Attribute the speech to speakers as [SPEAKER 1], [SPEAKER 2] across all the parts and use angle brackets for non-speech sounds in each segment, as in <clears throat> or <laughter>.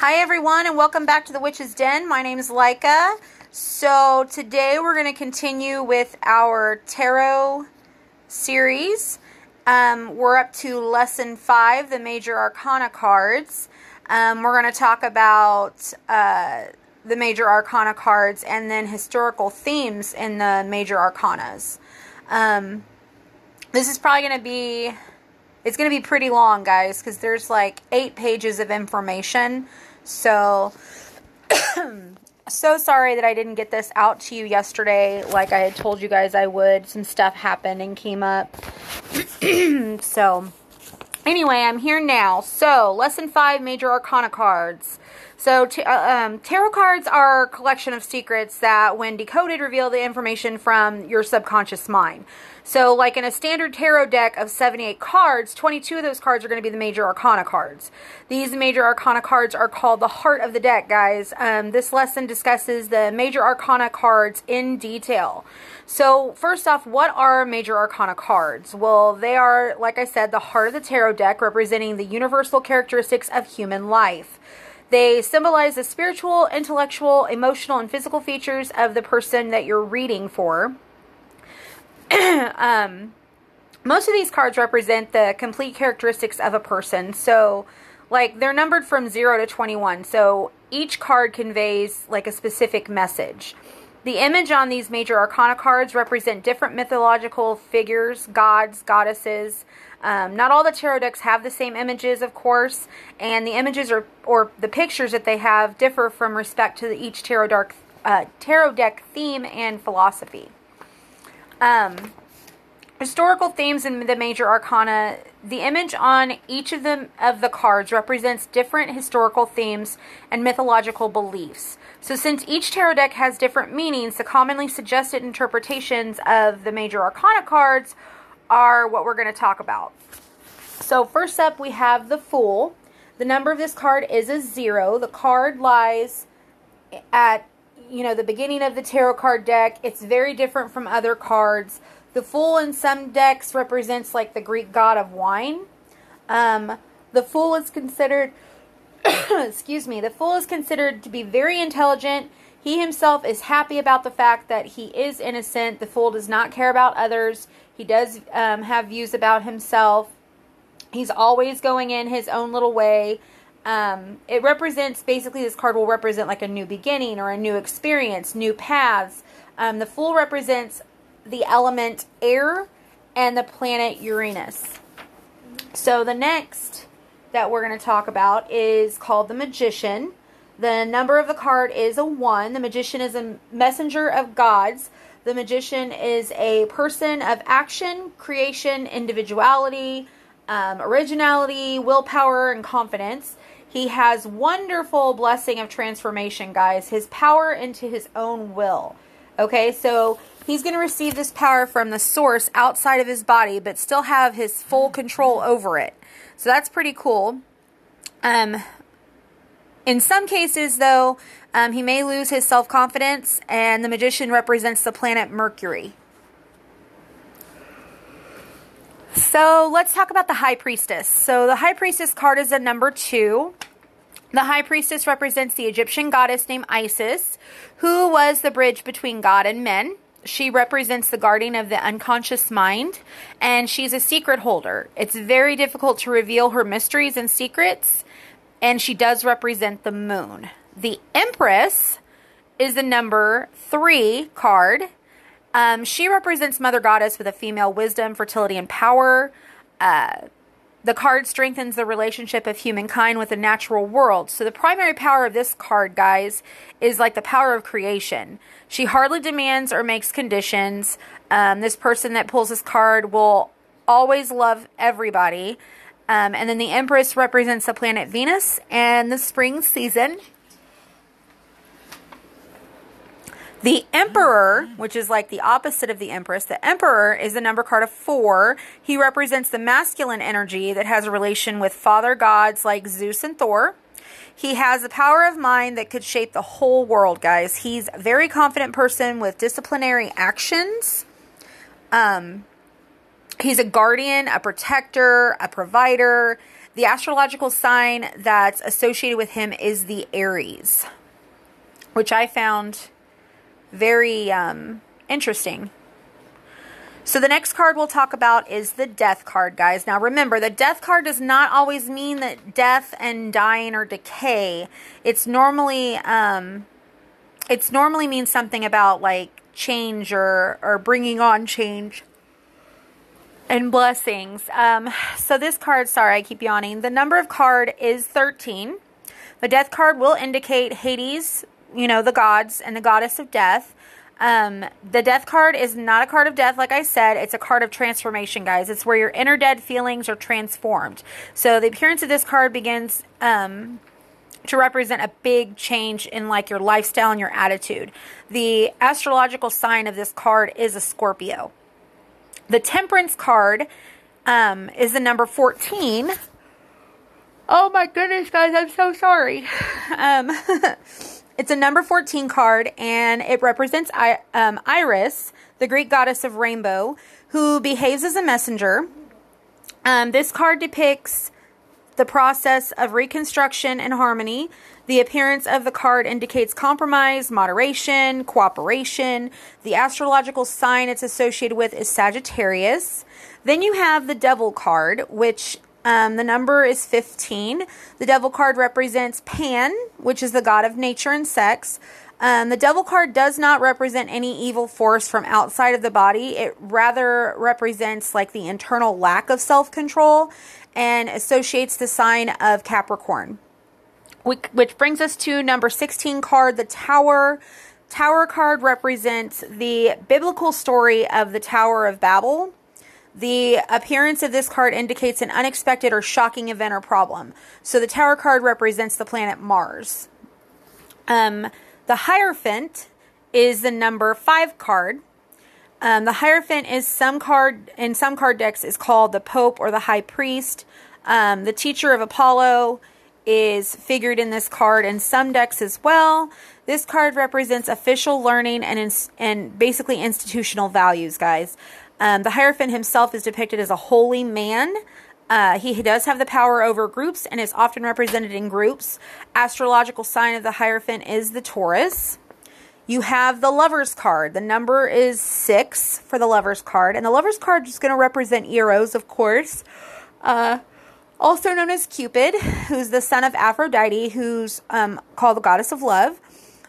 [SPEAKER 1] Hi, everyone, and welcome back to the Witch's Den. My name is Leica. So, today we're going to continue with our tarot series. Um, we're up to lesson five, the major arcana cards. Um, we're going to talk about uh, the major arcana cards and then historical themes in the major arcanas. Um, this is probably going to be it's going to be pretty long, guys, because there's like eight pages of information. So, <coughs> so sorry that I didn't get this out to you yesterday, like I had told you guys I would. Some stuff happened and came up. <coughs> so, anyway, I'm here now. So, lesson five major arcana cards. So, uh, um, tarot cards are a collection of secrets that, when decoded, reveal the information from your subconscious mind. So, like in a standard tarot deck of 78 cards, 22 of those cards are going to be the major arcana cards. These major arcana cards are called the heart of the deck, guys. Um, this lesson discusses the major arcana cards in detail. So, first off, what are major arcana cards? Well, they are, like I said, the heart of the tarot deck, representing the universal characteristics of human life. They symbolize the spiritual, intellectual, emotional, and physical features of the person that you're reading for. <clears throat> um, most of these cards represent the complete characteristics of a person. So, like, they're numbered from 0 to 21. So, each card conveys, like, a specific message. The image on these major arcana cards represent different mythological figures, gods, goddesses. Um, not all the tarot decks have the same images, of course, and the images or, or the pictures that they have differ from respect to each tarot, dark, uh, tarot deck theme and philosophy. Um, historical themes in the major arcana. The image on each of them of the cards represents different historical themes and mythological beliefs. So, since each tarot deck has different meanings, the commonly suggested interpretations of the major arcana cards are what we're going to talk about. So, first up, we have the Fool. The number of this card is a zero. The card lies at you know, the beginning of the tarot card deck. It's very different from other cards. The Fool in some decks represents like the Greek god of wine. Um, the Fool is considered, <coughs> excuse me, the Fool is considered to be very intelligent. He himself is happy about the fact that he is innocent. The Fool does not care about others. He does um, have views about himself. He's always going in his own little way. Um, it represents basically this card will represent like a new beginning or a new experience, new paths. Um, the Fool represents the element air and the planet Uranus. So the next that we're going to talk about is called the Magician. The number of the card is a 1. The Magician is a messenger of gods. The Magician is a person of action, creation, individuality, um, originality, willpower, and confidence. He has wonderful blessing of transformation, guys. His power into his own will. Okay, so he's going to receive this power from the source outside of his body, but still have his full control over it. So that's pretty cool. Um, in some cases, though, um, he may lose his self confidence, and the magician represents the planet Mercury. So let's talk about the High Priestess. So the High Priestess card is a number two. The High Priestess represents the Egyptian goddess named Isis, who was the bridge between God and men. She represents the guardian of the unconscious mind, and she's a secret holder. It's very difficult to reveal her mysteries and secrets, and she does represent the moon. The Empress is the number three card, um, she represents Mother Goddess with a female wisdom, fertility, and power. Uh, the card strengthens the relationship of humankind with the natural world. So, the primary power of this card, guys, is like the power of creation. She hardly demands or makes conditions. Um, this person that pulls this card will always love everybody. Um, and then the Empress represents the planet Venus and the spring season. The Emperor, which is like the opposite of the Empress, the Emperor is the number card of four. He represents the masculine energy that has a relation with father gods like Zeus and Thor. He has the power of mind that could shape the whole world, guys. He's a very confident person with disciplinary actions. Um, he's a guardian, a protector, a provider. The astrological sign that's associated with him is the Aries, which I found very um, interesting. So the next card we'll talk about is the death card, guys. Now remember, the death card does not always mean that death and dying or decay. It's normally um it's normally means something about like change or or bringing on change and blessings. Um so this card, sorry, I keep yawning. The number of card is 13. The death card will indicate Hades, you know, the gods and the goddess of death. Um, the death card is not a card of death, like I said. It's a card of transformation, guys. It's where your inner dead feelings are transformed. So the appearance of this card begins um, to represent a big change in like your lifestyle and your attitude. The astrological sign of this card is a Scorpio. The temperance card um, is the number 14. Oh my goodness, guys, I'm so sorry. <laughs> <laughs> It's a number 14 card and it represents um, Iris, the Greek goddess of rainbow, who behaves as a messenger. Um, this card depicts the process of reconstruction and harmony. The appearance of the card indicates compromise, moderation, cooperation. The astrological sign it's associated with is Sagittarius. Then you have the Devil card, which um, the number is 15. The devil card represents Pan, which is the god of nature and sex. Um, the devil card does not represent any evil force from outside of the body. It rather represents like the internal lack of self control and associates the sign of Capricorn. Which brings us to number 16 card, the Tower. Tower card represents the biblical story of the Tower of Babel. The appearance of this card indicates an unexpected or shocking event or problem. So the Tower card represents the planet Mars. Um, the Hierophant is the number five card. Um, the Hierophant is some card in some card decks is called the Pope or the High Priest. Um, the Teacher of Apollo is figured in this card in some decks as well. This card represents official learning and and basically institutional values, guys. Um, the Hierophant himself is depicted as a holy man. Uh, he does have the power over groups and is often represented in groups. Astrological sign of the Hierophant is the Taurus. You have the Lover's card. The number is six for the Lover's card. And the Lover's card is going to represent Eros, of course. Uh, also known as Cupid, who's the son of Aphrodite, who's um, called the goddess of love.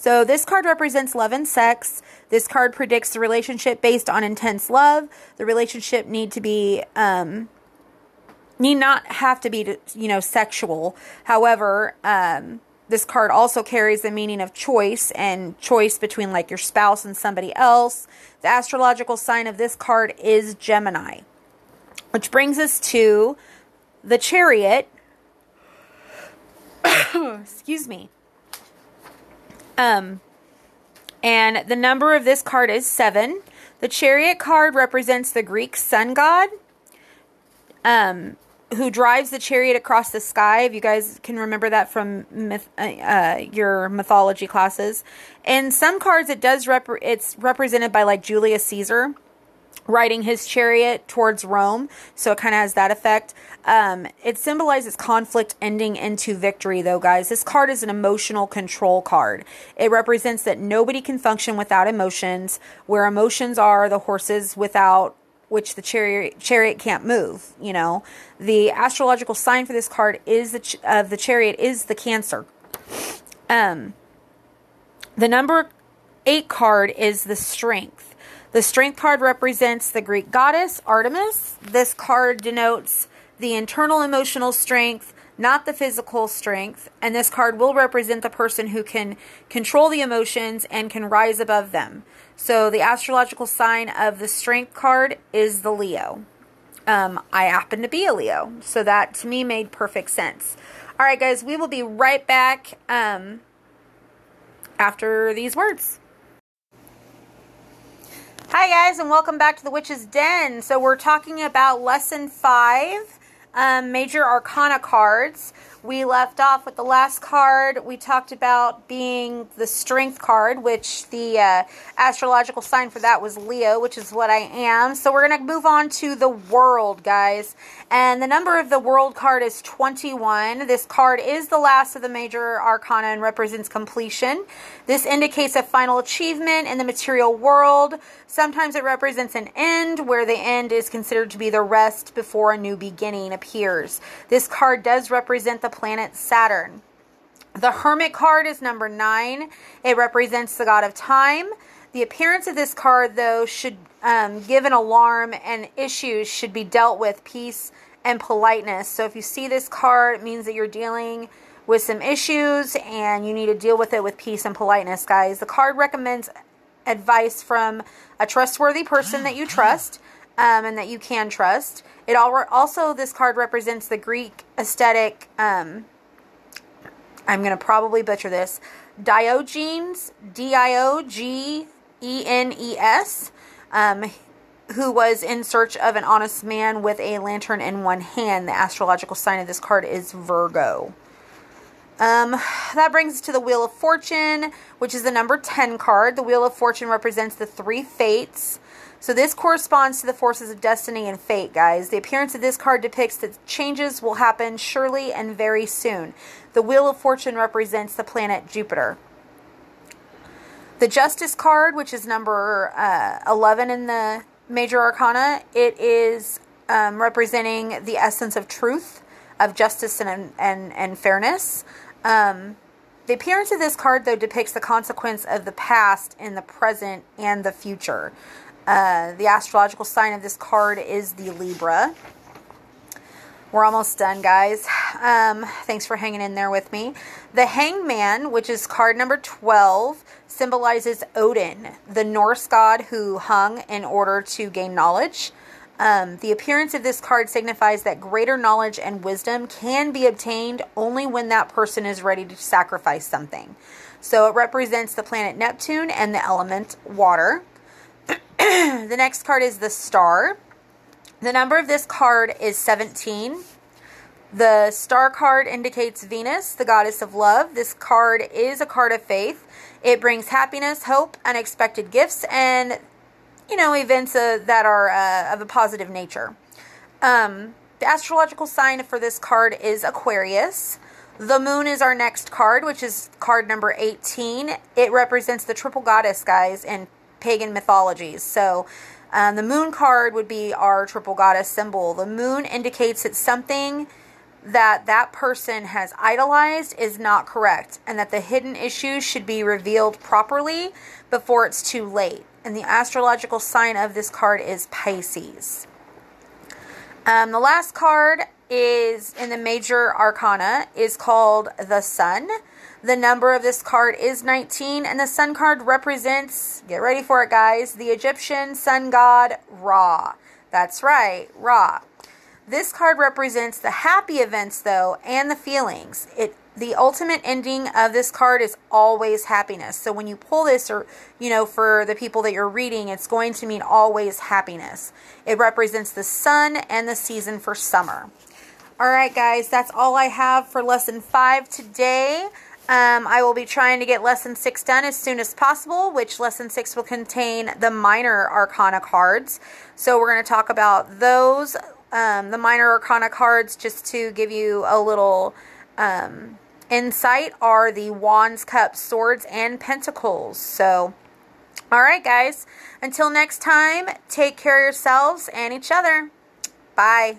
[SPEAKER 1] So this card represents love and sex. This card predicts the relationship based on intense love. The relationship need to be um, need not have to be you know sexual. However, um, this card also carries the meaning of choice and choice between like your spouse and somebody else. The astrological sign of this card is Gemini, which brings us to the Chariot. <coughs> Excuse me. Um, and the number of this card is seven. The chariot card represents the Greek sun god, um, who drives the chariot across the sky. If you guys can remember that from myth, uh, uh, your mythology classes, and some cards it does rep- it's represented by like Julius Caesar riding his chariot towards Rome. So it kind of has that effect. Um, it symbolizes conflict ending into victory, though, guys. This card is an emotional control card. It represents that nobody can function without emotions. Where emotions are, the horses without which the chariot chariot can't move. You know, the astrological sign for this card is the ch- of the chariot is the Cancer. Um, the number eight card is the Strength. The strength card represents the Greek goddess Artemis. This card denotes the internal emotional strength, not the physical strength. And this card will represent the person who can control the emotions and can rise above them. So the astrological sign of the strength card is the Leo. Um, I happen to be a Leo. So that to me made perfect sense. All right, guys, we will be right back um, after these words. Hi, guys, and welcome back to the Witch's Den. So, we're talking about lesson five, um, major arcana cards. We left off with the last card. We talked about being the strength card, which the uh, astrological sign for that was Leo, which is what I am. So we're going to move on to the world, guys. And the number of the world card is 21. This card is the last of the major arcana and represents completion. This indicates a final achievement in the material world. Sometimes it represents an end, where the end is considered to be the rest before a new beginning appears. This card does represent the planet Saturn. The Hermit card is number nine. It represents the god of time. The appearance of this card, though, should um, give an alarm, and issues should be dealt with peace and politeness. So if you see this card, it means that you're dealing with some issues and you need to deal with it with peace and politeness, guys. The card recommends advice from a trustworthy person that you <gasps> trust um, and that you can trust. It all also this card represents the Greek aesthetic. Um, I'm going to probably butcher this. Diogenes, D I O G E N E S, um, who was in search of an honest man with a lantern in one hand. The astrological sign of this card is Virgo. Um, that brings us to the Wheel of Fortune, which is the number 10 card. The Wheel of Fortune represents the three fates. So this corresponds to the forces of destiny and fate, guys. The appearance of this card depicts that changes will happen surely and very soon. The Wheel of Fortune represents the planet Jupiter. The Justice card, which is number uh, 11 in the Major Arcana, it is um, representing the essence of truth, of justice, and, and, and fairness. Um, the appearance of this card, though, depicts the consequence of the past in the present and the future. Uh, the astrological sign of this card is the Libra. We're almost done, guys. Um, thanks for hanging in there with me. The Hangman, which is card number 12, symbolizes Odin, the Norse god who hung in order to gain knowledge. Um, the appearance of this card signifies that greater knowledge and wisdom can be obtained only when that person is ready to sacrifice something. So it represents the planet Neptune and the element water. <clears throat> the next card is the star. The number of this card is 17. The star card indicates Venus, the goddess of love. This card is a card of faith. It brings happiness, hope, unexpected gifts, and, you know, events uh, that are uh, of a positive nature. Um, the astrological sign for this card is Aquarius. The moon is our next card, which is card number 18. It represents the triple goddess, guys, in pagan mythologies. So, um, the moon card would be our triple goddess symbol. The moon indicates that something that that person has idolized is not correct and that the hidden issues should be revealed properly before it's too late. And the astrological sign of this card is Pisces. Um, the last card is in the major arcana is called the sun. The number of this card is 19, and the sun card represents, get ready for it, guys, the Egyptian sun god Ra. That's right, Ra. This card represents the happy events, though, and the feelings. It the ultimate ending of this card is always happiness. So when you pull this, or you know, for the people that you're reading, it's going to mean always happiness. It represents the sun and the season for summer. All right, guys, that's all I have for lesson five today. Um, I will be trying to get lesson six done as soon as possible, which lesson six will contain the minor arcana cards. So we're going to talk about those, um, the minor arcana cards, just to give you a little um, insight, are the wands, cups, swords, and pentacles. So, all right, guys, until next time, take care of yourselves and each other. Bye.